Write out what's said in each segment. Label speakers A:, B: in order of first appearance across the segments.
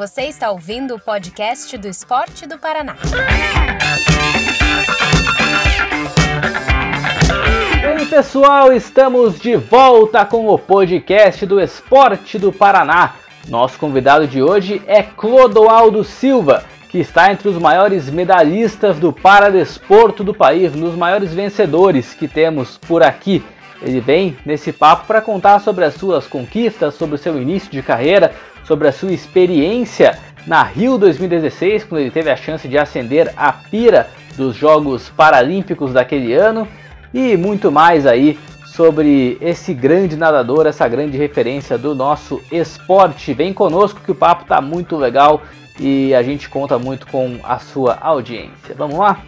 A: Você está ouvindo o podcast do Esporte do Paraná.
B: Aí, pessoal, estamos de volta com o podcast do Esporte do Paraná. Nosso convidado de hoje é Clodoaldo Silva, que está entre os maiores medalhistas do paradesporto do país, dos maiores vencedores que temos por aqui. Ele vem nesse papo para contar sobre as suas conquistas, sobre o seu início de carreira, sobre a sua experiência na Rio 2016, quando ele teve a chance de ascender a pira dos Jogos Paralímpicos daquele ano e muito mais aí sobre esse grande nadador, essa grande referência do nosso esporte. Vem conosco que o papo tá muito legal e a gente conta muito com a sua audiência. Vamos lá?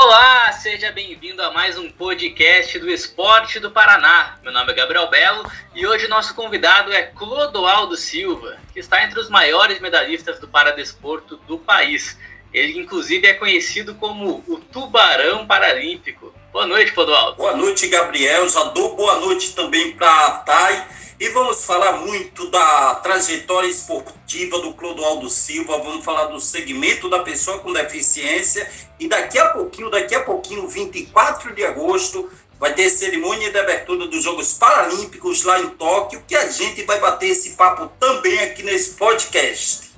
B: Olá, seja bem-vindo a mais um podcast do Esporte do Paraná. Meu nome é Gabriel Belo e hoje nosso convidado é Clodoaldo Silva, que está entre os maiores medalhistas do paradesporto do país. Ele, inclusive, é conhecido como o Tubarão Paralímpico. Boa noite, Clodoaldo.
C: Boa noite, Gabriel. Já dou boa noite também para a Thay. E vamos falar muito da trajetória esportiva do Clodoaldo Silva, vamos falar do segmento da pessoa com deficiência. E daqui a pouquinho, daqui a pouquinho, 24 de agosto, vai ter cerimônia de abertura dos Jogos Paralímpicos lá em Tóquio, que a gente vai bater esse papo também aqui nesse podcast.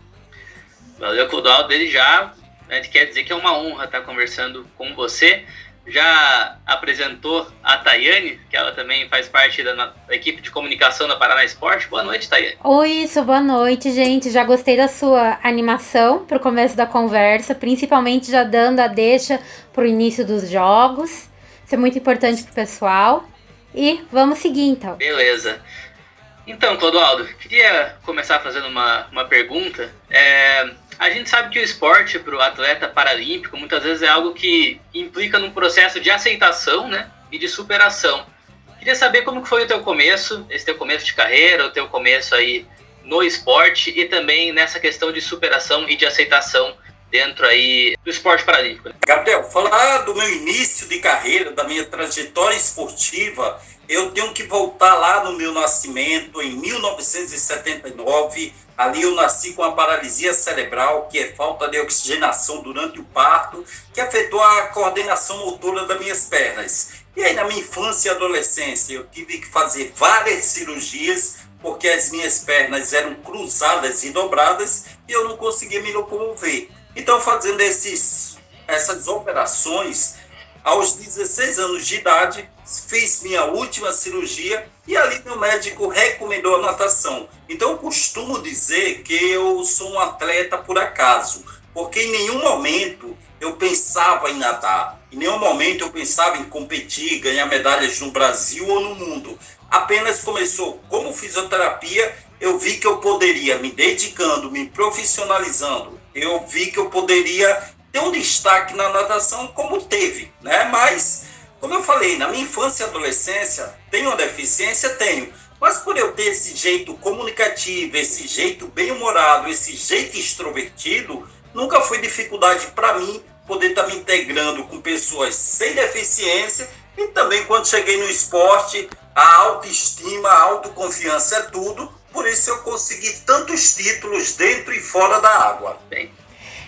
B: Valeu, Clodoaldo, desde já, a gente quer dizer que é uma honra estar conversando com você já apresentou a Tayane, que ela também faz parte da, da, equipe de comunicação da Paraná Esporte. Boa noite, Tayane.
D: Oi, isso, boa noite, gente. Já gostei da sua animação para o começo da conversa, principalmente já dando a deixa para o início dos jogos. Isso é muito importante para o pessoal. E vamos seguir, então.
B: Beleza. Então, Clodoaldo, queria começar fazendo uma, uma pergunta. É, a gente sabe que o esporte para o atleta paralímpico muitas vezes é algo que implica num processo de aceitação né, e de superação. Queria saber como foi o teu começo, esse teu começo de carreira, o teu começo aí no esporte e também nessa questão de superação e de aceitação dentro aí do esporte paralímpico. Né?
C: Gabriel, falar do meu início de carreira, da minha trajetória esportiva, eu tenho que voltar lá no meu nascimento, em 1979, Ali eu nasci com a paralisia cerebral, que é falta de oxigenação durante o parto, que afetou a coordenação motora das minhas pernas. E aí, na minha infância e adolescência, eu tive que fazer várias cirurgias, porque as minhas pernas eram cruzadas e dobradas e eu não conseguia me locomover. Então, fazendo esses, essas operações, aos 16 anos de idade, fiz minha última cirurgia e ali meu médico recomendou a natação. Então eu costumo dizer que eu sou um atleta por acaso, porque em nenhum momento eu pensava em nadar, em nenhum momento eu pensava em competir, ganhar medalhas no Brasil ou no mundo. Apenas começou como fisioterapia, eu vi que eu poderia me dedicando, me profissionalizando, eu vi que eu poderia ter um destaque na natação como teve, né? Mas como eu falei, na minha infância e adolescência, tenho uma deficiência? Tenho. Mas por eu ter esse jeito comunicativo, esse jeito bem-humorado, esse jeito extrovertido, nunca foi dificuldade para mim poder estar tá me integrando com pessoas sem deficiência e também quando cheguei no esporte, a autoestima, a autoconfiança é tudo. Por isso eu consegui tantos títulos dentro e fora da água.
D: Bem,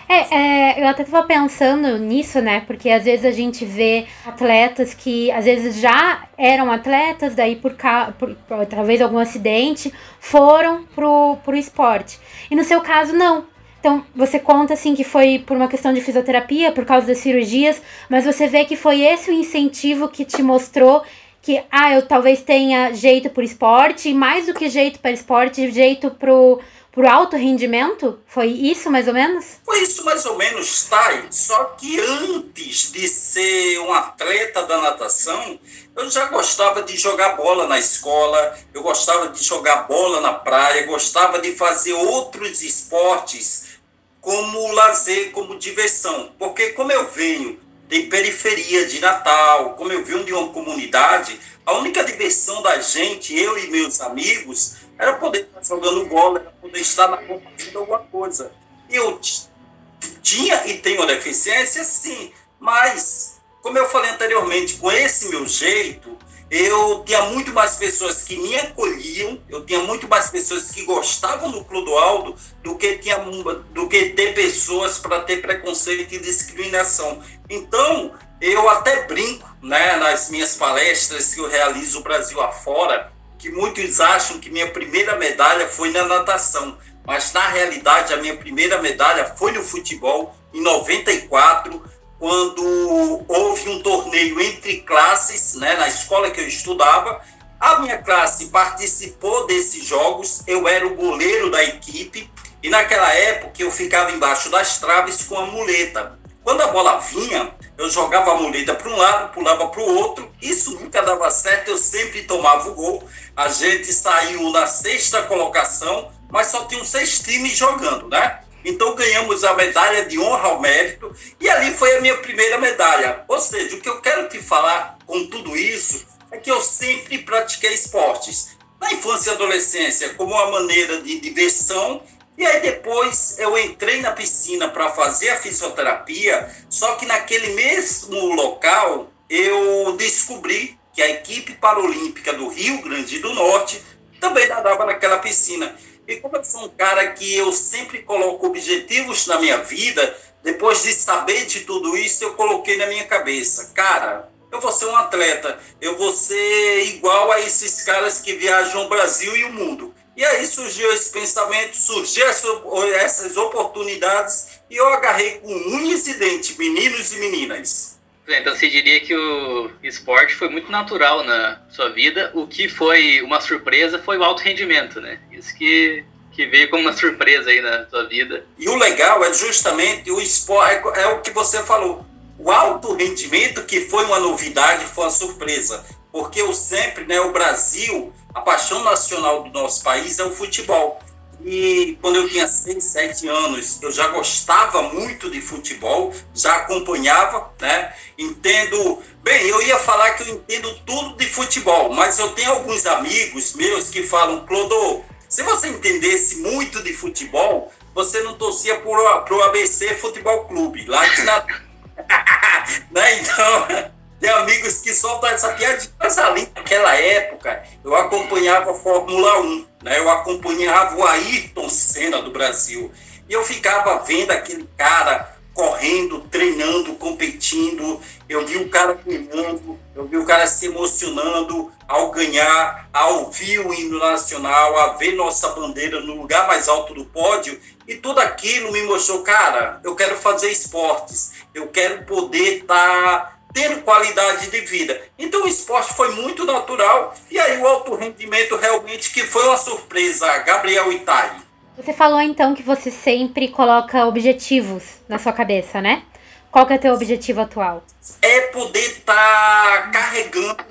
D: é, é, eu até tava pensando nisso, né? Porque às vezes a gente vê atletas que às vezes já eram atletas, daí por, por, por talvez algum acidente, foram pro, pro esporte. E no seu caso, não. Então, você conta assim que foi por uma questão de fisioterapia, por causa das cirurgias, mas você vê que foi esse o incentivo que te mostrou que, ah, eu talvez tenha jeito por esporte, e mais do que jeito para esporte, jeito pro, por alto rendimento? Foi isso mais ou menos?
C: Foi isso mais ou menos, Thay. Só que antes de ser um atleta da natação, eu já gostava de jogar bola na escola, eu gostava de jogar bola na praia, gostava de fazer outros esportes como lazer, como diversão. Porque como eu venho de periferia de Natal, como eu venho de uma comunidade, a única diversão da gente, eu e meus amigos, era poder estar jogando bola, era poder estar na fazendo alguma coisa. Eu tinha e tenho uma deficiência, sim, mas como eu falei anteriormente, com esse meu jeito, eu tinha muito mais pessoas que me acolhiam, eu tinha muito mais pessoas que gostavam do Clodoaldo do que, tinha, do que ter pessoas para ter preconceito e discriminação. Então, eu até brinco né, nas minhas palestras que eu realizo o Brasil afora, que muitos acham que minha primeira medalha foi na natação, mas na realidade a minha primeira medalha foi no futebol, em 94, quando houve um torneio entre classes, né, na escola que eu estudava. A minha classe participou desses jogos, eu era o goleiro da equipe, e naquela época eu ficava embaixo das traves com a muleta. Quando a bola vinha, eu jogava a muleta para um lado, pulava para o outro. Isso nunca dava certo, eu sempre tomava o gol. A gente saiu na sexta colocação, mas só tinham seis times jogando, né? Então ganhamos a medalha de honra ao mérito e ali foi a minha primeira medalha. Ou seja, o que eu quero te falar com tudo isso é que eu sempre pratiquei esportes. Na infância e adolescência, como uma maneira de diversão, e aí depois eu entrei na piscina para fazer a fisioterapia, só que naquele mesmo local eu descobri que a equipe paralímpica do Rio Grande do Norte também nadava naquela piscina. E como eu sou um cara que eu sempre coloco objetivos na minha vida, depois de saber de tudo isso, eu coloquei na minha cabeça, cara, eu vou ser um atleta, eu vou ser igual a esses caras que viajam o Brasil e o mundo. E aí surgiu esse pensamento, surgiu essas oportunidades e eu agarrei com um incidente, meninos e meninas.
B: Então você diria que o esporte foi muito natural na sua vida. O que foi uma surpresa foi o alto rendimento, né? Isso que, que veio como uma surpresa aí na sua vida.
C: E o legal é justamente o esporte, é, é o que você falou. O alto rendimento que foi uma novidade, foi uma surpresa. Porque eu sempre, né, o Brasil, a paixão nacional do nosso país é o futebol. E quando eu tinha 6, 7 anos, eu já gostava muito de futebol, já acompanhava, né? Entendo. Bem, eu ia falar que eu entendo tudo de futebol, mas eu tenho alguns amigos meus que falam, Clodô, se você entendesse muito de futebol, você não torcia para o ABC Futebol Clube, lá de na... né? Então, tem amigos que soltam essa piadinha, mas ali naquela época eu acompanhava a Fórmula 1, né? eu acompanhava o Ayrton Senna do Brasil. E eu ficava vendo aquele cara correndo, treinando, competindo. Eu vi o cara ganhando, eu vi o cara se emocionando ao ganhar, ao ouvir o hino nacional, a ver nossa bandeira no lugar mais alto do pódio. E tudo aquilo me mostrou, cara, eu quero fazer esportes, eu quero poder estar. Tá tendo qualidade de vida. Então o esporte foi muito natural e aí o alto rendimento realmente que foi uma surpresa, Gabriel Itali.
D: Você falou então que você sempre coloca objetivos na sua cabeça, né? Qual que é o teu objetivo atual?
C: É poder estar tá carregando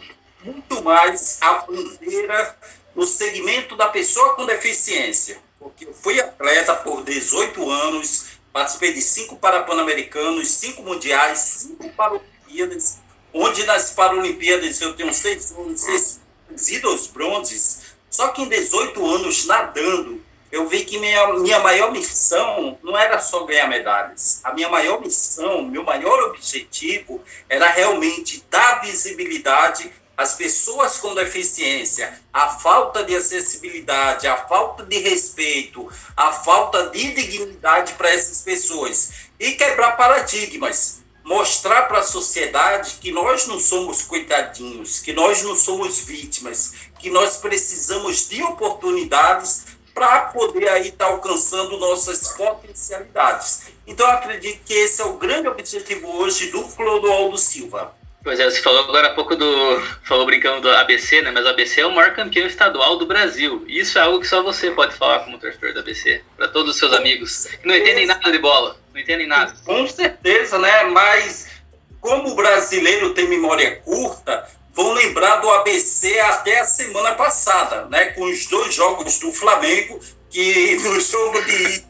C: muito mais a bandeira no segmento da pessoa com deficiência. Porque eu fui atleta por 18 anos, participei de cinco Parapan-Americanos, cinco Mundiais, cinco Parapan Paralimpíadas, onde nas Paralimpíadas eu tenho seis, seis dois bronzes, só que em 18 anos nadando, eu vi que minha, minha maior missão não era só ganhar medalhas. A minha maior missão, meu maior objetivo era realmente dar visibilidade às pessoas com deficiência, a falta de acessibilidade, a falta de respeito, a falta de dignidade para essas pessoas e quebrar paradigmas mostrar para a sociedade que nós não somos coitadinhos, que nós não somos vítimas, que nós precisamos de oportunidades para poder aí estar tá alcançando nossas potencialidades. Então acredito que esse é o grande objetivo hoje do Clodoaldo Silva.
B: Pois é, você falou agora há pouco do. Falou brincando do ABC, né? Mas o ABC é o maior campeão estadual do Brasil. Isso é algo que só você pode falar como torcedor do ABC. Para todos os seus amigos que não entendem nada de bola. Não entendem nada.
C: Com certeza, né? Mas como o brasileiro tem memória curta, vão lembrar do ABC até a semana passada, né? Com os dois jogos do Flamengo, que no jogo de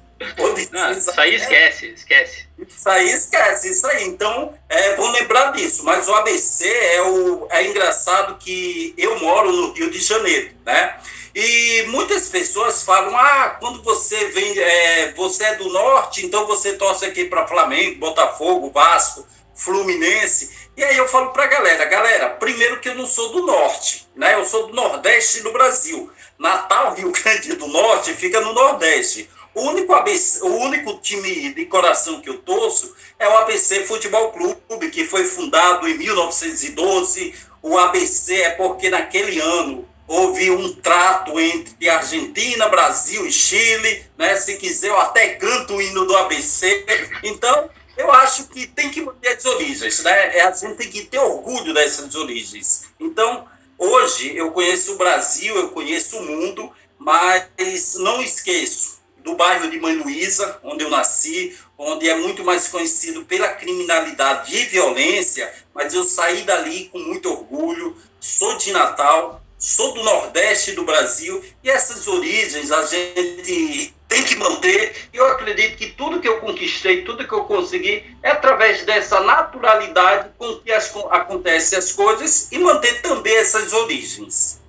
B: não, isso aí esquece, esquece.
C: Isso aí esquece, isso aí. Então, é, vou lembrar disso. Mas o ABC é, o, é engraçado que eu moro no Rio de Janeiro, né? E muitas pessoas falam: ah, quando você vem, é, você é do norte, então você torce aqui para Flamengo, Botafogo, Vasco. Fluminense. E aí eu falo para a galera, galera, primeiro que eu não sou do norte, né? Eu sou do nordeste do Brasil. Natal, Rio Grande do Norte, fica no nordeste. O único, ABC, o único time de coração que eu torço é o ABC Futebol Clube, que foi fundado em 1912. O ABC é porque naquele ano houve um trato entre Argentina, Brasil e Chile, né? Se quiser, eu até canto o hino do ABC. Então, eu acho que tem que manter as origens, né? É, a gente tem que ter orgulho dessas origens. Então, hoje eu conheço o Brasil, eu conheço o mundo, mas não esqueço do bairro de Mãe Luísa, onde eu nasci, onde é muito mais conhecido pela criminalidade e violência, mas eu saí dali com muito orgulho, sou de Natal, sou do Nordeste do Brasil e essas origens a gente tem que manter. Eu acredito que tudo que eu conquistei, tudo que eu consegui, é através dessa naturalidade com que as, acontecem as coisas e manter também essas origens.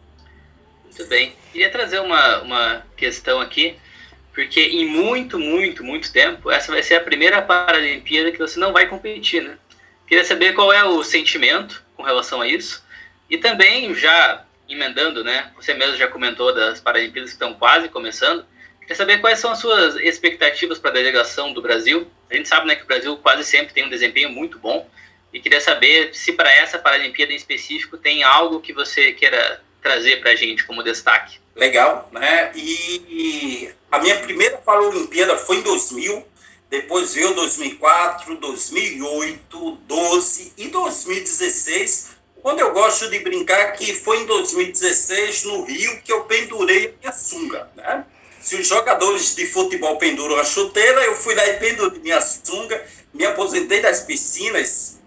B: Muito bem. Queria trazer uma, uma questão aqui, porque em muito, muito, muito tempo, essa vai ser a primeira Paralimpíada que você não vai competir, né? Queria saber qual é o sentimento com relação a isso. E também, já emendando, né? Você mesmo já comentou das Paralimpíadas que estão quase começando. Queria saber quais são as suas expectativas para a delegação do Brasil. A gente sabe né, que o Brasil quase sempre tem um desempenho muito bom. E queria saber se para essa Paralimpíada em específico tem algo que você queira trazer para a gente como destaque.
C: Legal, né? E a minha primeira Paralimpíada foi em 2000, depois veio 2004, 2008, 12 e 2016 quando eu gosto de brincar que foi em 2016, no Rio, que eu pendurei a minha sunga, né? Se os jogadores de futebol penduram a chuteira, eu fui lá e pendurei minha sunga, me aposentei das piscinas.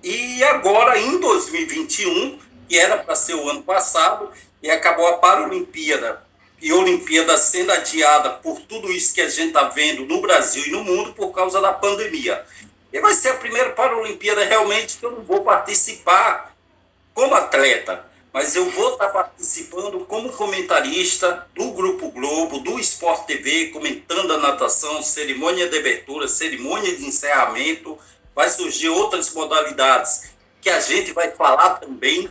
C: E agora, em 2021, que era para ser o ano passado, e acabou a Paralimpíada, e Olimpíada sendo adiada por tudo isso que a gente está vendo no Brasil e no mundo por causa da pandemia. E vai ser a primeira Paralimpíada realmente que eu não vou participar como atleta, mas eu vou estar participando como comentarista do Grupo Globo, do Sport TV, comentando a natação, cerimônia de abertura, cerimônia de encerramento. Vai surgir outras modalidades que a gente vai falar também,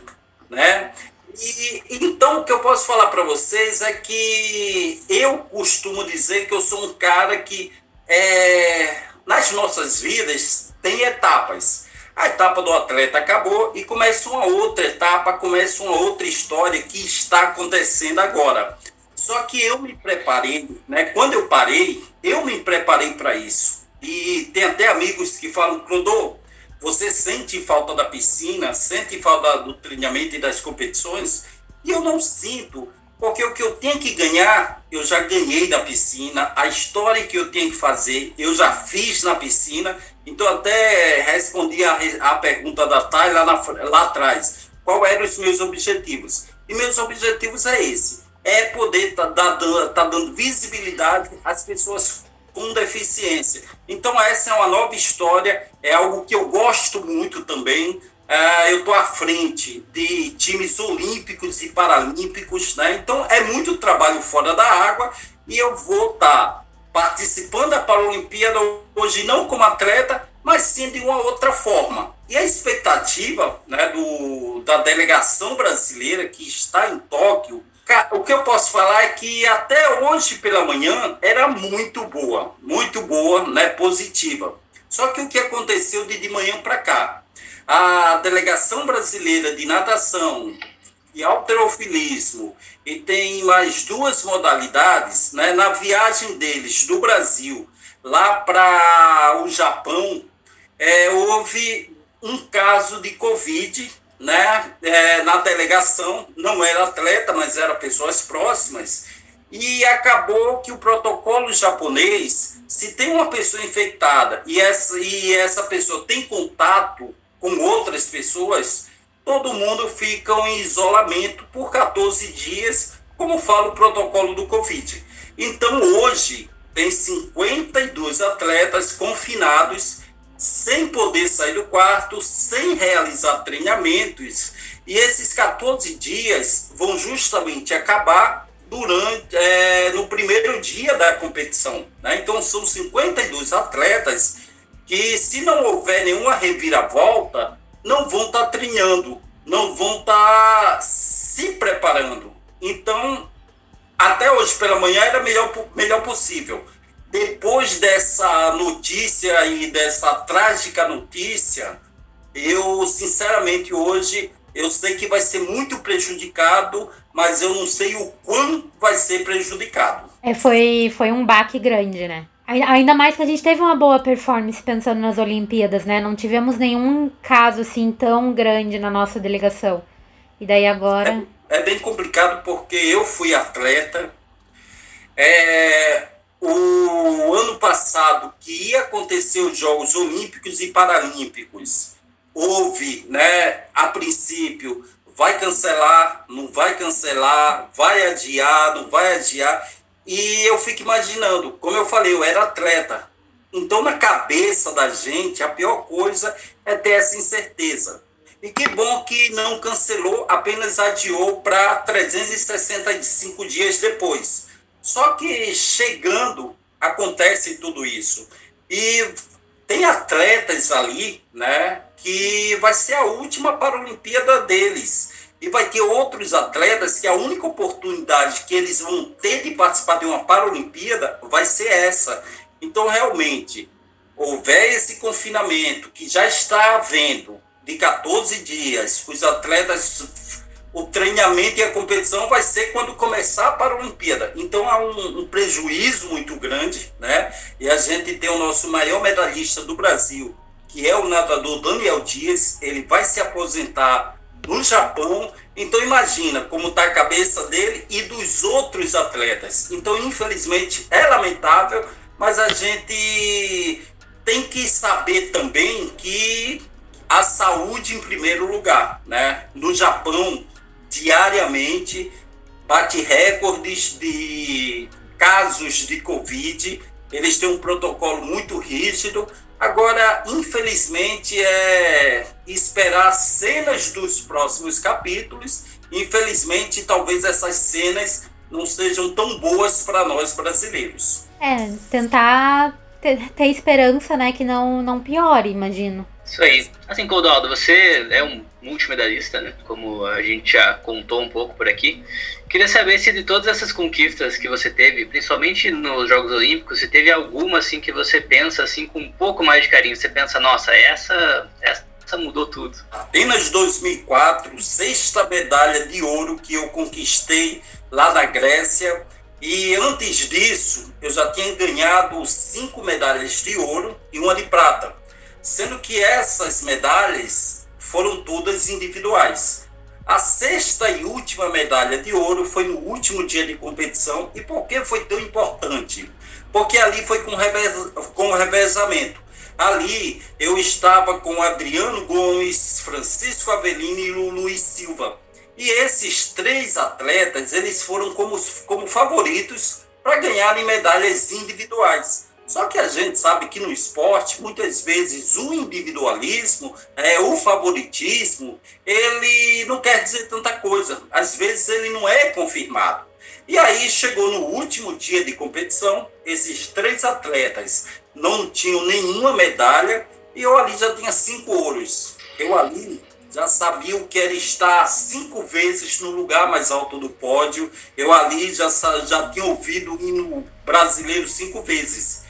C: né? E, então, o que eu posso falar para vocês é que eu costumo dizer que eu sou um cara que, é, nas nossas vidas, tem etapas. A etapa do atleta acabou e começa uma outra etapa, começa uma outra história que está acontecendo agora. Só que eu me preparei, né? Quando eu parei, eu me preparei para isso. E tem até amigos que falam, Clodô, você sente falta da piscina, sente falta do treinamento e das competições? E eu não sinto, porque o que eu tenho que ganhar, eu já ganhei da piscina, a história que eu tenho que fazer, eu já fiz na piscina. Então, até respondi a, a pergunta da Thay lá, lá atrás: qual eram os meus objetivos? E meus objetivos é esse: é poder estar tá, tá dando visibilidade às pessoas com deficiência. Então, essa é uma nova história, é algo que eu gosto muito também. Uh, eu estou à frente de times olímpicos e paralímpicos, né? Então é muito trabalho fora da água e eu vou estar tá participando da Paralimpíada hoje não como atleta, mas sim de uma outra forma. E a expectativa né, do, da delegação brasileira que está em Tóquio, o que eu posso falar é que até hoje pela manhã era muito boa, muito boa, né, positiva. Só que o que aconteceu de, de manhã para cá? a delegação brasileira de natação e alterofilismo e tem mais duas modalidades, né? Na viagem deles do Brasil lá para o Japão, é, houve um caso de Covid, né? É, na delegação, não era atleta, mas era pessoas próximas, e acabou que o protocolo japonês, se tem uma pessoa infectada e essa, e essa pessoa tem contato com outras pessoas, todo mundo fica em isolamento por 14 dias, como fala o protocolo do Covid. Então, hoje, tem 52 atletas confinados, sem poder sair do quarto, sem realizar treinamentos, e esses 14 dias vão justamente acabar durante é, no primeiro dia da competição. Né? Então, são 52 atletas que se não houver nenhuma reviravolta, não vão estar tá treinando, não vão estar tá se preparando. Então, até hoje pela manhã era melhor, melhor possível. Depois dessa notícia e dessa trágica notícia, eu sinceramente hoje eu sei que vai ser muito prejudicado, mas eu não sei o quão vai ser prejudicado.
D: É, foi, foi um baque grande, né? Ainda mais que a gente teve uma boa performance pensando nas Olimpíadas, né? Não tivemos nenhum caso assim tão grande na nossa delegação. E daí agora.
C: É, é bem complicado porque eu fui atleta. É, o ano passado, que ia acontecer os Jogos Olímpicos e Paralímpicos, houve, né, a princípio, vai cancelar, não vai cancelar, vai adiar, não vai adiar. E eu fico imaginando, como eu falei, eu era atleta. Então, na cabeça da gente, a pior coisa é ter essa incerteza. E que bom que não cancelou, apenas adiou para 365 dias depois. Só que chegando, acontece tudo isso. E tem atletas ali, né, que vai ser a última Paralimpíada deles. E vai ter outros atletas que a única oportunidade que eles vão ter de participar de uma Paralimpíada vai ser essa. Então, realmente, houver esse confinamento que já está havendo de 14 dias, os atletas o treinamento e a competição vai ser quando começar a Paralimpíada. Então há um, um, prejuízo muito grande, né? E a gente tem o nosso maior medalhista do Brasil, que é o nadador Daniel Dias, ele vai se aposentar no Japão. Então imagina como está a cabeça dele e dos outros atletas. Então, infelizmente, é lamentável, mas a gente tem que saber também que a saúde em primeiro lugar, né? No Japão, diariamente, bate recordes de casos de Covid. Eles têm um protocolo muito rígido. Agora, infelizmente, é esperar cenas dos próximos capítulos. Infelizmente, talvez essas cenas não sejam tão boas para nós brasileiros.
D: É, tentar ter, ter, esperança, né, que não, não piore, imagino.
E: Isso aí. Assim, Clodoaldo, você é um multimedalista, né? Como a gente já contou um pouco por aqui. Queria saber se de todas essas conquistas que você teve, principalmente nos Jogos Olímpicos, se teve alguma assim que você pensa assim com um pouco mais de carinho. Você pensa, nossa, essa, essa mudou tudo.
C: Apenas 2004, sexta medalha de ouro que eu conquistei lá na Grécia. E antes disso, eu já tinha ganhado cinco medalhas de ouro e uma de prata. Sendo que essas medalhas foram todas individuais. A sexta e última medalha de ouro foi no último dia de competição. E por que foi tão importante? Porque ali foi com, revez, com revezamento. Ali eu estava com Adriano Gomes, Francisco Avelino e Luiz Silva. E esses três atletas, eles foram como, como favoritos para ganharem medalhas individuais. Só que a gente sabe que no esporte, muitas vezes, o individualismo, é, o favoritismo, ele não quer dizer tanta coisa. Às vezes ele não é confirmado. E aí chegou no último dia de competição, esses três atletas não tinham nenhuma medalha e eu ali já tinha cinco ouros. Eu ali já sabia o que era estar cinco vezes no lugar mais alto do pódio. Eu ali já, já tinha ouvido o hino brasileiro cinco vezes.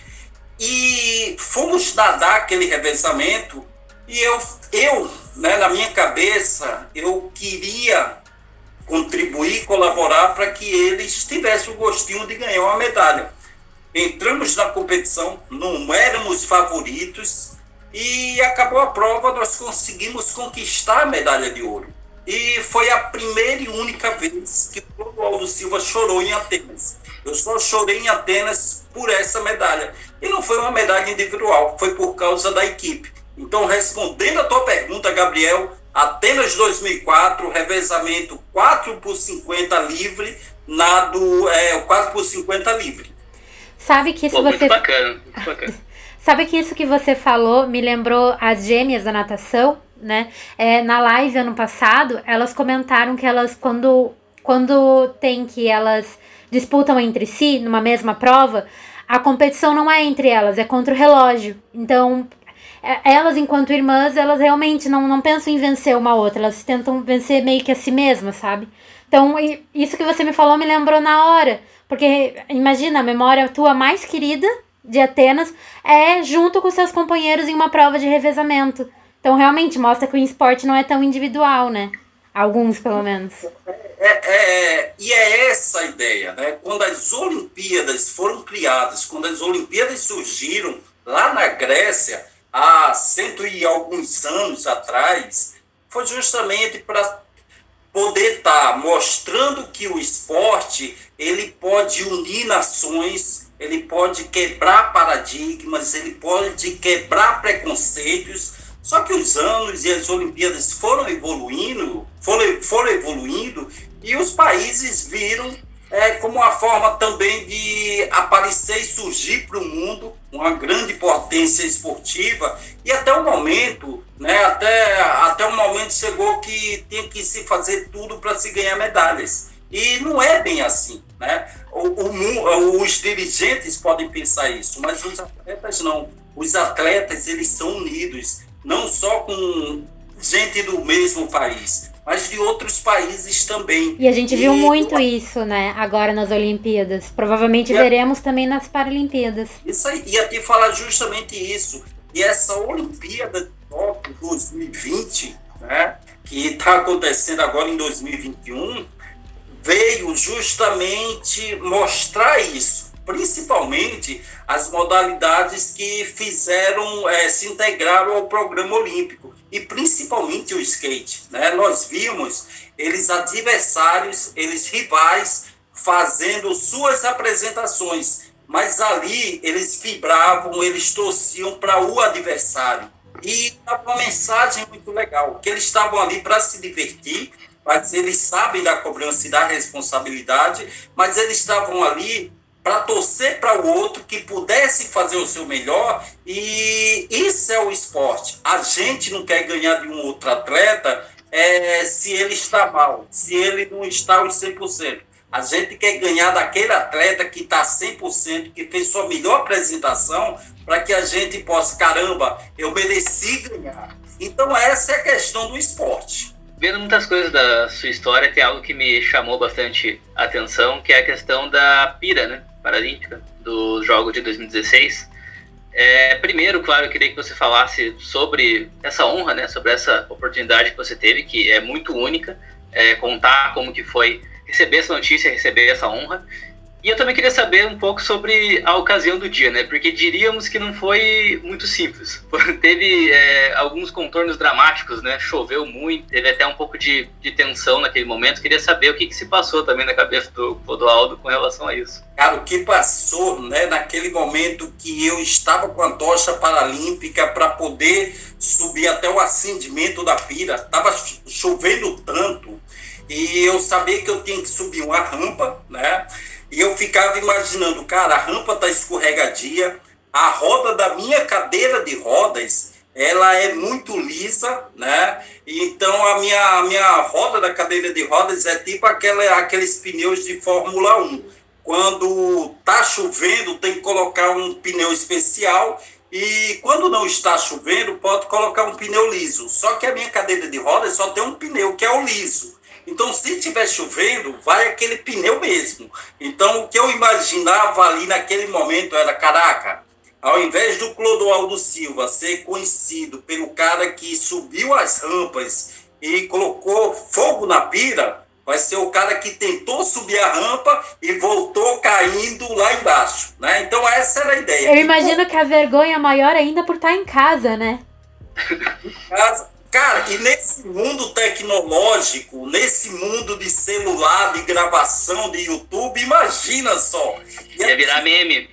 C: E fomos nadar aquele revezamento e eu, eu né, na minha cabeça, eu queria contribuir, colaborar para que eles tivessem o gostinho de ganhar uma medalha. Entramos na competição, não éramos favoritos e acabou a prova, nós conseguimos conquistar a medalha de ouro. E foi a primeira e única vez que o Clodoaldo Silva chorou em Atenas. Eu só chorei em Atenas por essa medalha. E não foi uma medalha individual, foi por causa da equipe. Então, respondendo a tua pergunta, Gabriel, Atenas 2004, revezamento 4 por 50 livre, nado é, 4 por 50 livre.
D: Sabe que isso
E: Pô,
D: você.
E: Muito bacana, muito bacana.
D: Sabe que isso que você falou me lembrou as gêmeas da natação, né? É, na live ano passado, elas comentaram que elas, quando, quando tem que elas disputam entre si numa mesma prova, a competição não é entre elas, é contra o relógio. Então, é, elas, enquanto irmãs, elas realmente não, não pensam em vencer uma outra, elas tentam vencer meio que a si mesmas, sabe? Então, isso que você me falou me lembrou na hora. Porque imagina, a memória tua mais querida de Atenas é junto com seus companheiros em uma prova de revezamento. Então, realmente mostra que o esporte não é tão individual, né? Alguns, pelo menos.
C: É, é, e é essa a ideia, né? Quando as Olimpíadas foram criadas, quando as Olimpíadas surgiram lá na Grécia, há cento e alguns anos atrás, foi justamente para poder estar tá mostrando que o esporte ele pode unir nações, ele pode quebrar paradigmas, ele pode quebrar preconceitos. Só que os anos e as Olimpíadas foram evoluindo, foram, foram evoluindo e os países viram é, como uma forma também de aparecer e surgir para o mundo uma grande potência esportiva e até o momento, né, até, até o momento chegou que tem que se fazer tudo para se ganhar medalhas. E não é bem assim, né? O, o, os dirigentes podem pensar isso, mas os atletas não. Os atletas, eles são unidos, não só com gente do mesmo país, mas de outros países também.
D: E a gente viu muito isso, né, agora nas Olimpíadas. Provavelmente e veremos a... também nas Paralimpíadas.
C: Isso aí, ia te falar justamente isso. E essa Olimpíada de Tóquio 2020, né, que está acontecendo agora em 2021, veio justamente mostrar isso, principalmente as modalidades que fizeram, é, se integraram ao programa olímpico e principalmente o skate. Né? Nós vimos eles adversários, eles rivais, fazendo suas apresentações, mas ali eles vibravam, eles torciam para o adversário. E uma mensagem muito legal, que eles estavam ali para se divertir, mas eles sabem da cobrança e da responsabilidade, mas eles estavam ali para torcer para o outro que pudesse fazer o seu melhor e isso é o esporte. A gente não quer ganhar de um outro atleta é, se ele está mal, se ele não está aos 100%. A gente quer ganhar daquele atleta que está 100%, que fez sua melhor apresentação, para que a gente possa, caramba, eu mereci ganhar. Então, essa é a questão do esporte
E: vendo muitas coisas da sua história, tem algo que me chamou bastante atenção, que é a questão da pira, né? Paralímpica dos Jogos de 2016. É, primeiro, claro, eu queria que você falasse sobre essa honra, né, sobre essa oportunidade que você teve, que é muito única, é, contar como que foi receber essa notícia, receber essa honra, e eu também queria saber um pouco sobre a ocasião do dia, né? Porque diríamos que não foi muito simples. teve é, alguns contornos dramáticos, né? Choveu muito, teve até um pouco de, de tensão naquele momento. Queria saber o que, que se passou também na cabeça do Clodoaldo com relação a isso.
C: Cara, o que passou, né? Naquele momento que eu estava com a tocha paralímpica para poder subir até o acendimento da pira, estava chovendo tanto e eu sabia que eu tinha que subir uma rampa, né? E eu ficava imaginando, cara, a rampa tá escorregadia, a roda da minha cadeira de rodas, ela é muito lisa, né? Então a minha, a minha roda da cadeira de rodas é tipo aquela, aqueles pneus de Fórmula 1. Quando tá chovendo, tem que colocar um pneu especial e quando não está chovendo, pode colocar um pneu liso. Só que a minha cadeira de rodas só tem um pneu, que é o liso. Então, se estiver chovendo, vai aquele pneu mesmo. Então, o que eu imaginava ali naquele momento era: caraca, ao invés do Clodoaldo Silva ser conhecido pelo cara que subiu as rampas e colocou fogo na pira, vai ser o cara que tentou subir a rampa e voltou caindo lá embaixo. Né? Então, essa era a ideia.
D: Eu imagino que a vergonha maior ainda por estar em casa, né?
C: em casa. Cara, e nesse mundo tecnológico, nesse mundo de celular, de gravação, de YouTube, imagina só.
E: Ia virar meme.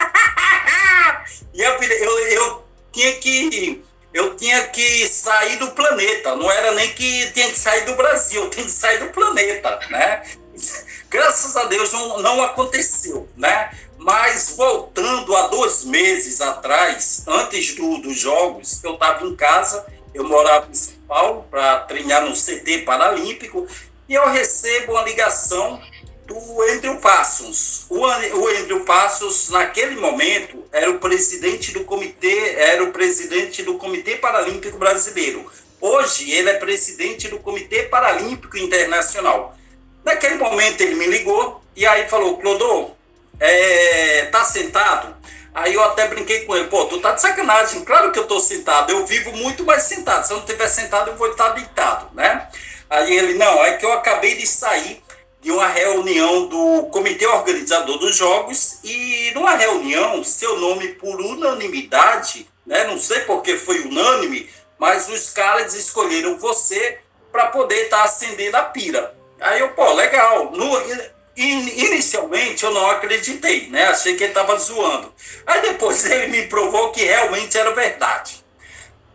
C: eu, eu, eu tinha que eu tinha que sair do planeta. Não era nem que tinha que sair do Brasil, eu tinha que sair do planeta, né? Graças a Deus não, não aconteceu, né? Mas voltando a dois meses atrás, antes do, dos jogos, eu estava em casa eu morava em São Paulo para treinar no CT Paralímpico e eu recebo uma ligação do Andrew Parsons. O, o Andrew Parsons, naquele momento, era o presidente do comitê, era o presidente do Comitê Paralímpico Brasileiro. Hoje ele é presidente do Comitê Paralímpico Internacional. Naquele momento ele me ligou e aí falou, Clodô, é, tá sentado? Aí eu até brinquei com ele, pô, tu tá de sacanagem, claro que eu tô sentado, eu vivo muito mais sentado, se eu não estiver sentado eu vou estar deitado, né? Aí ele, não, é que eu acabei de sair de uma reunião do comitê organizador dos jogos e numa reunião, seu nome por unanimidade, né, não sei porque foi unânime, mas os caras escolheram você para poder estar tá acendendo a pira. Aí eu, pô, legal. No, inicialmente eu não acreditei, né? Achei que ele estava zoando. Aí depois ele me provou que realmente era verdade.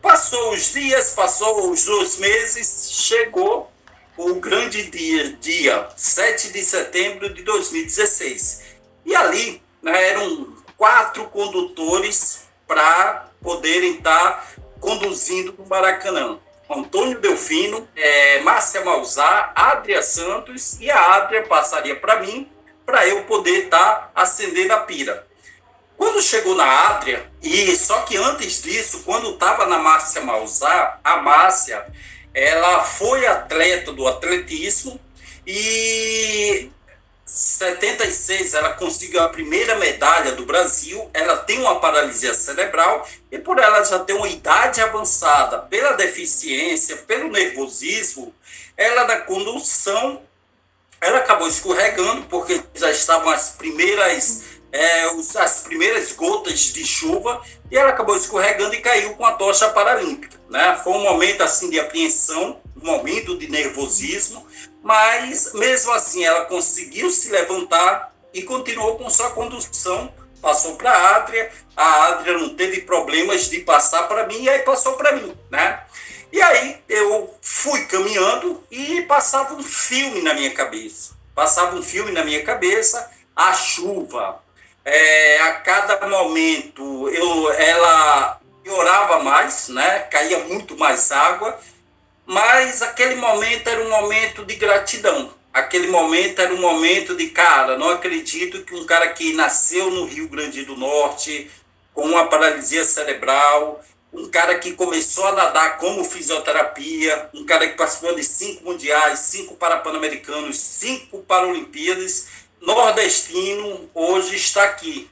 C: Passou os dias, passou os dois meses, chegou o grande dia, dia 7 de setembro de 2016. E ali né, eram quatro condutores para poderem estar tá conduzindo o Maracanã. Antônio Delfino, é, Márcia Mausá, Adria Santos e a Adria passaria para mim para eu poder estar tá acendendo a pira. Quando chegou na Adria, e só que antes disso, quando estava na Márcia Mausá, a Márcia, ela foi atleta do atletismo e 76 ela conseguiu a primeira medalha do Brasil. Ela tem uma paralisia cerebral e por ela já ter uma idade avançada, pela deficiência, pelo nervosismo, ela na condução ela acabou escorregando porque já estavam as primeiras é, as primeiras gotas de chuva e ela acabou escorregando e caiu com a tocha paralímpica. Né? Foi um momento assim de apreensão, um momento de nervosismo, mas mesmo assim ela conseguiu se levantar e continuou com sua condução. Passou para a Adria, a Adria não teve problemas de passar para mim e aí passou para mim, né? E aí eu fui caminhando e passava um filme na minha cabeça. Passava um filme na minha cabeça, a chuva. É, a cada momento eu, ela piorava mais, né? Caía muito mais água mas aquele momento era um momento de gratidão. Aquele momento era um momento de, cara, não acredito que um cara que nasceu no Rio Grande do Norte, com uma paralisia cerebral, um cara que começou a nadar como fisioterapia, um cara que participou de cinco mundiais, cinco para-pan-americanos, cinco para-olimpíadas, nordestino, hoje está aqui,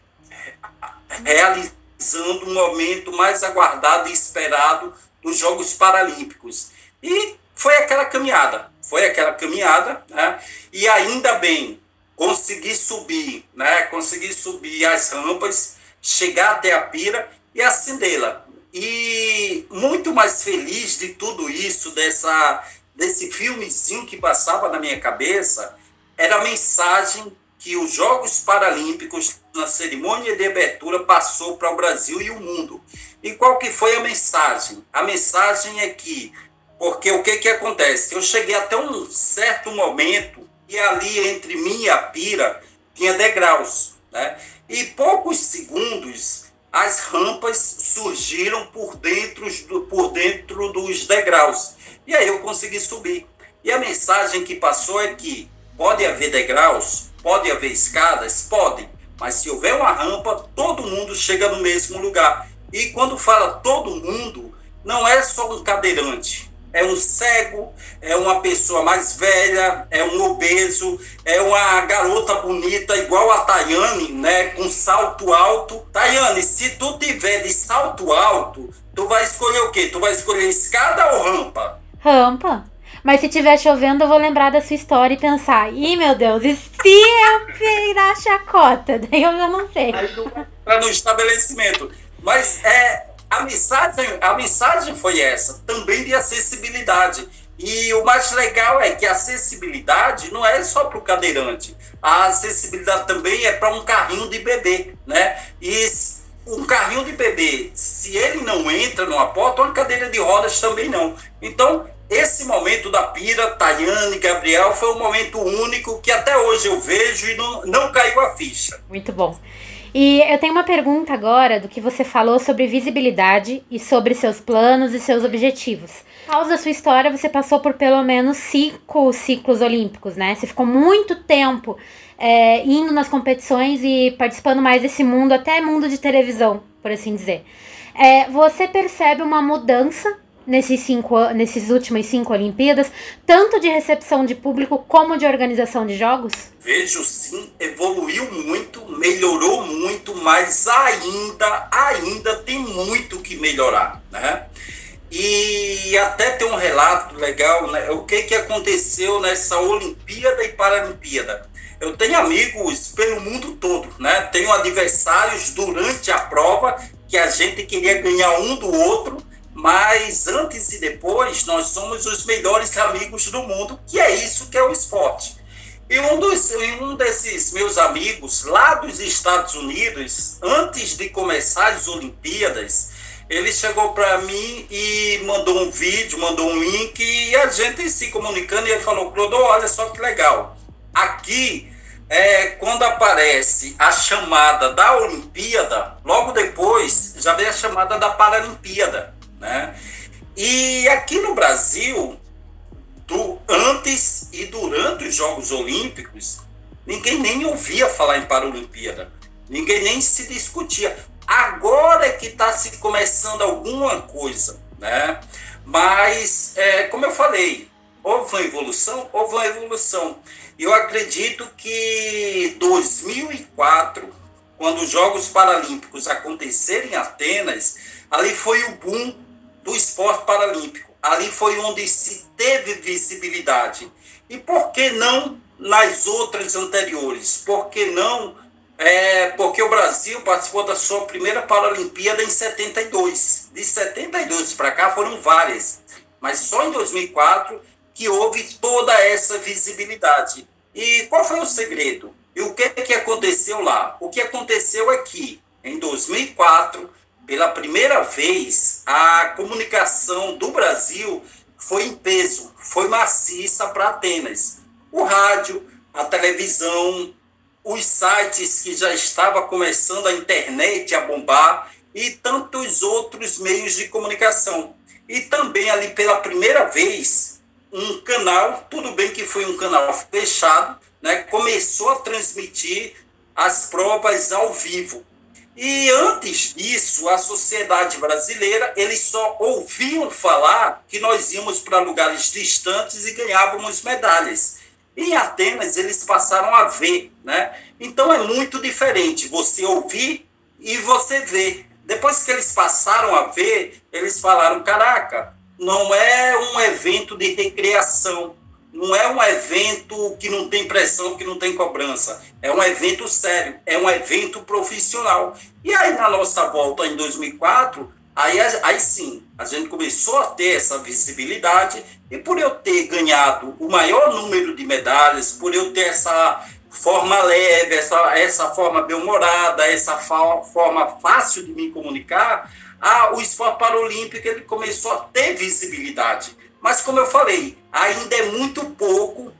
C: realizando um momento mais aguardado e esperado dos Jogos Paralímpicos. E foi aquela caminhada, foi aquela caminhada, né? E ainda bem, consegui subir, né? Consegui subir as rampas, chegar até a pira e acendê-la. E muito mais feliz de tudo isso, dessa, desse filmezinho que passava na minha cabeça, era a mensagem que os Jogos Paralímpicos, na cerimônia de abertura, passou para o Brasil e o mundo. E qual que foi a mensagem? A mensagem é que porque o que, que acontece? Eu cheguei até um certo momento e ali entre mim e a pira tinha degraus. Né? E poucos segundos as rampas surgiram por dentro, por dentro dos degraus. E aí eu consegui subir. E a mensagem que passou é que pode haver degraus, pode haver escadas, pode, mas se houver uma rampa, todo mundo chega no mesmo lugar. E quando fala todo mundo, não é só um cadeirante, é um cego, é uma pessoa mais velha, é um obeso, é uma garota bonita igual a Tayane, né, com salto alto. Tayane, se tu tiver de salto alto, tu vai escolher o quê? Tu vai escolher escada ou rampa?
D: Rampa. Mas se tiver chovendo, eu vou lembrar da sua história e pensar, ih, meu Deus, e se eu virar chacota? Daí eu já não sei.
C: Para no estabelecimento. Mas é, a mensagem, a mensagem foi essa, também de acessibilidade. E o mais legal é que a acessibilidade não é só para o cadeirante. A acessibilidade também é para um carrinho de bebê, né? E um carrinho de bebê, se ele não entra numa porta, uma cadeira de rodas também não. Então, esse momento da Pira, Tayane, Gabriel, foi um momento único que até hoje eu vejo e não, não caiu a ficha.
D: Muito bom. E eu tenho uma pergunta agora do que você falou sobre visibilidade e sobre seus planos e seus objetivos. Por causa da sua história, você passou por pelo menos cinco ciclos olímpicos, né? Você ficou muito tempo é, indo nas competições e participando mais desse mundo, até mundo de televisão, por assim dizer. É, você percebe uma mudança nesses, cinco, nesses últimas cinco Olimpíadas, tanto de recepção de público como de organização de jogos?
C: Vejo sim, evoluiu muito, melhorou muito, mas ainda, ainda tem muito que melhorar, né? E até tem um relato legal, né? O que, que aconteceu nessa Olimpíada e Paralimpíada? Eu tenho amigos pelo mundo todo, né? Tenho adversários durante a prova que a gente queria ganhar um do outro, mas antes e depois nós somos os melhores amigos do mundo, que é isso que é o esporte. E um, dos, um desses meus amigos, lá dos Estados Unidos, antes de começar as Olimpíadas, ele chegou para mim e mandou um vídeo, mandou um link, e a gente se comunicando, e ele falou, Clodo, olha só que legal. Aqui, é, quando aparece a chamada da Olimpíada, logo depois já vem a chamada da Paralimpíada. Né? E aqui no Brasil, do, antes e durante os Jogos Olímpicos, ninguém nem ouvia falar em Paralimpíada, ninguém nem se discutia. Agora é que está se começando alguma coisa, né? Mas, é, como eu falei, houve uma evolução, houve uma evolução. Eu acredito que 2004, quando os Jogos Paralímpicos aconteceram em Atenas, ali foi o boom do esporte paralímpico. Ali foi onde se teve visibilidade. E por que não nas outras anteriores? Por que não? É, porque o Brasil participou da sua primeira Paralimpíada em 72. De 72 para cá foram várias, mas só em 2004 que houve toda essa visibilidade. E qual foi o segredo? E o que, que aconteceu lá? O que aconteceu é que, em 2004, pela primeira vez, a comunicação do Brasil foi em peso, foi maciça para Atenas. O rádio, a televisão, os sites que já estava começando a internet a bombar e tantos outros meios de comunicação. E também ali pela primeira vez, um canal, tudo bem que foi um canal fechado, né, começou a transmitir as provas ao vivo. E antes disso, a sociedade brasileira, eles só ouviam falar que nós íamos para lugares distantes e ganhávamos medalhas. Em Atenas, eles passaram a ver, né? Então é muito diferente você ouvir e você ver. Depois que eles passaram a ver, eles falaram: caraca, não é um evento de recreação, não é um evento que não tem pressão, que não tem cobrança. É um evento sério, é um evento profissional. E aí, na nossa volta em 2004, aí, aí sim, a gente começou a ter essa visibilidade. E por eu ter ganhado o maior número de medalhas, por eu ter essa forma leve, essa, essa forma bem-humorada, essa forma fácil de me comunicar, ah, o esporte paralímpico ele começou a ter visibilidade. Mas, como eu falei, ainda é muito pouco,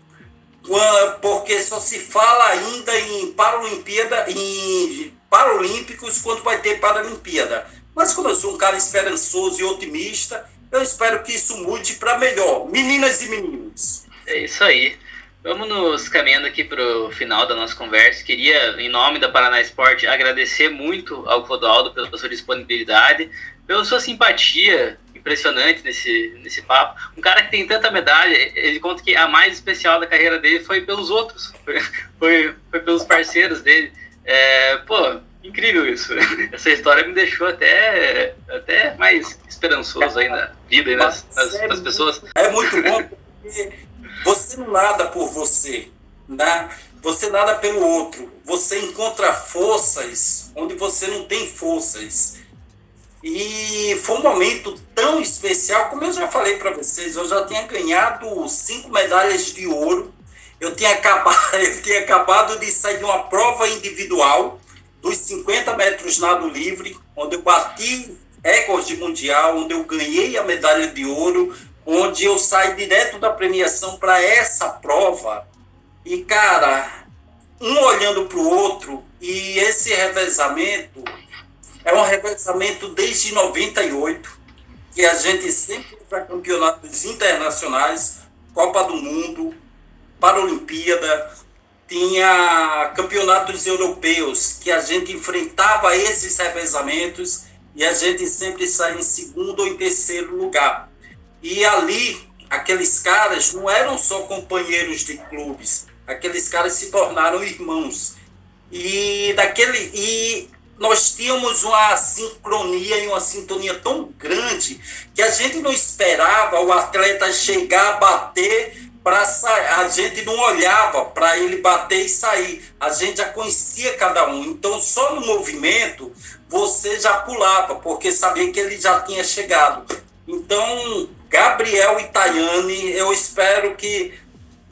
C: porque só se fala ainda em Paralimpíada, em Paralímpicos, quando vai ter Paralimpíada. Mas, como eu sou um cara esperançoso e otimista, eu espero que isso mude para melhor. Meninas e meninos.
E: É isso aí. Vamos nos caminhando aqui para o final da nossa conversa. Queria, em nome da Paraná Esporte, agradecer muito ao Clodoaldo pela sua disponibilidade, pela sua simpatia impressionante nesse, nesse papo. Um cara que tem tanta medalha, ele conta que a mais especial da carreira dele foi pelos outros, foi, foi, foi pelos parceiros dele. É, pô, incrível isso. Essa história me deixou até, até mais esperançoso aí na vida e nas, nas, nas pessoas.
C: É muito bom porque você não nada por você, né? Você nada pelo outro. Você encontra forças onde você não tem forças. E foi um momento tão especial, como eu já falei para vocês, eu já tinha ganhado cinco medalhas de ouro. Eu tinha acabado, eu tinha acabado de sair de uma prova individual dos 50 metros nado livre, onde eu bati recorde mundial, onde eu ganhei a medalha de ouro, onde eu saio direto da premiação para essa prova. E, cara, um olhando para o outro, e esse revezamento é um revezamento desde 98, que a gente sempre para campeonatos internacionais, Copa do Mundo, Paralimpíada, tinha campeonatos europeus que a gente enfrentava esses revezamentos e a gente sempre saía em segundo ou em terceiro lugar. E ali, aqueles caras não eram só companheiros de clubes, aqueles caras se tornaram irmãos. E daquele e nós tínhamos uma sincronia e uma sintonia tão grande que a gente não esperava o atleta chegar, bater para. A gente não olhava para ele bater e sair. A gente já conhecia cada um. Então, só no movimento você já pulava, porque sabia que ele já tinha chegado. Então, Gabriel e Tayane, eu espero que.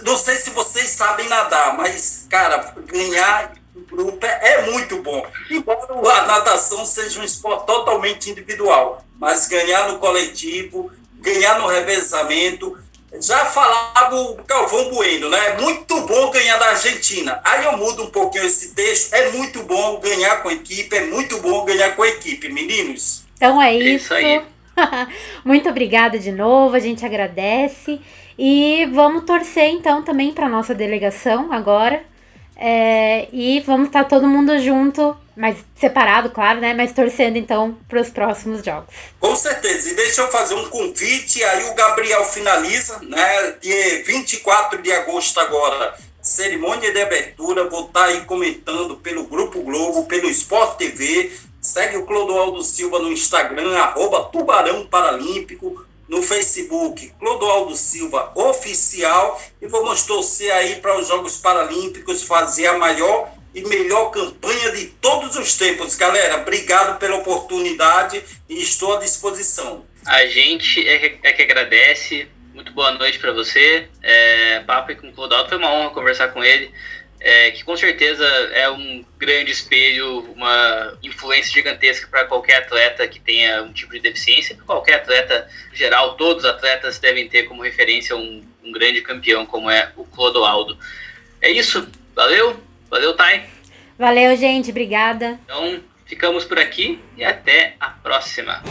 C: Não sei se vocês sabem nadar, mas, cara, ganhar grupo é, é muito bom. Embora a natação seja um esporte totalmente individual, mas ganhar no coletivo, ganhar no revezamento. Já falava o Calvão Bueno, né? É muito bom ganhar da Argentina. Aí eu mudo um pouquinho esse texto. É muito bom ganhar com a equipe, é muito bom ganhar com a equipe, meninos.
D: Então é isso. É isso muito obrigada de novo, a gente agradece. E vamos torcer então também para nossa delegação agora é, e vamos estar todo mundo junto, mas separado, claro, né? Mas torcendo então para os próximos jogos.
C: Com certeza. E deixa eu fazer um convite. Aí o Gabriel finaliza, né? Dia 24 de agosto agora. Cerimônia de abertura, vou estar aí comentando pelo Grupo Globo, pelo Sport TV. Segue o Clodoaldo Silva no Instagram, arroba Tubarão Paralímpico no Facebook Clodoaldo Silva Oficial e vamos torcer aí para os Jogos Paralímpicos fazer a maior e melhor campanha de todos os tempos. Galera, obrigado pela oportunidade e estou à disposição.
E: A gente é que, é que agradece. Muito boa noite para você. É, papo com o Clodoaldo, foi uma honra conversar com ele é, que com certeza é um grande espelho, uma influência gigantesca para qualquer atleta que tenha um tipo de deficiência, qualquer atleta geral, todos os atletas devem ter como referência um, um grande campeão como é o Clodoaldo. É isso, valeu, valeu Thay.
D: Valeu gente, obrigada.
E: Então ficamos por aqui e até a próxima.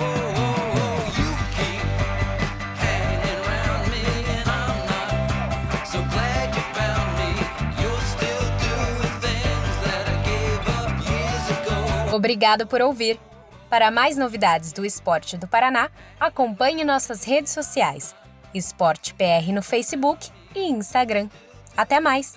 A: Obrigado por ouvir. Para mais novidades do esporte do Paraná, acompanhe nossas redes sociais: Esporte PR no Facebook e Instagram. Até mais!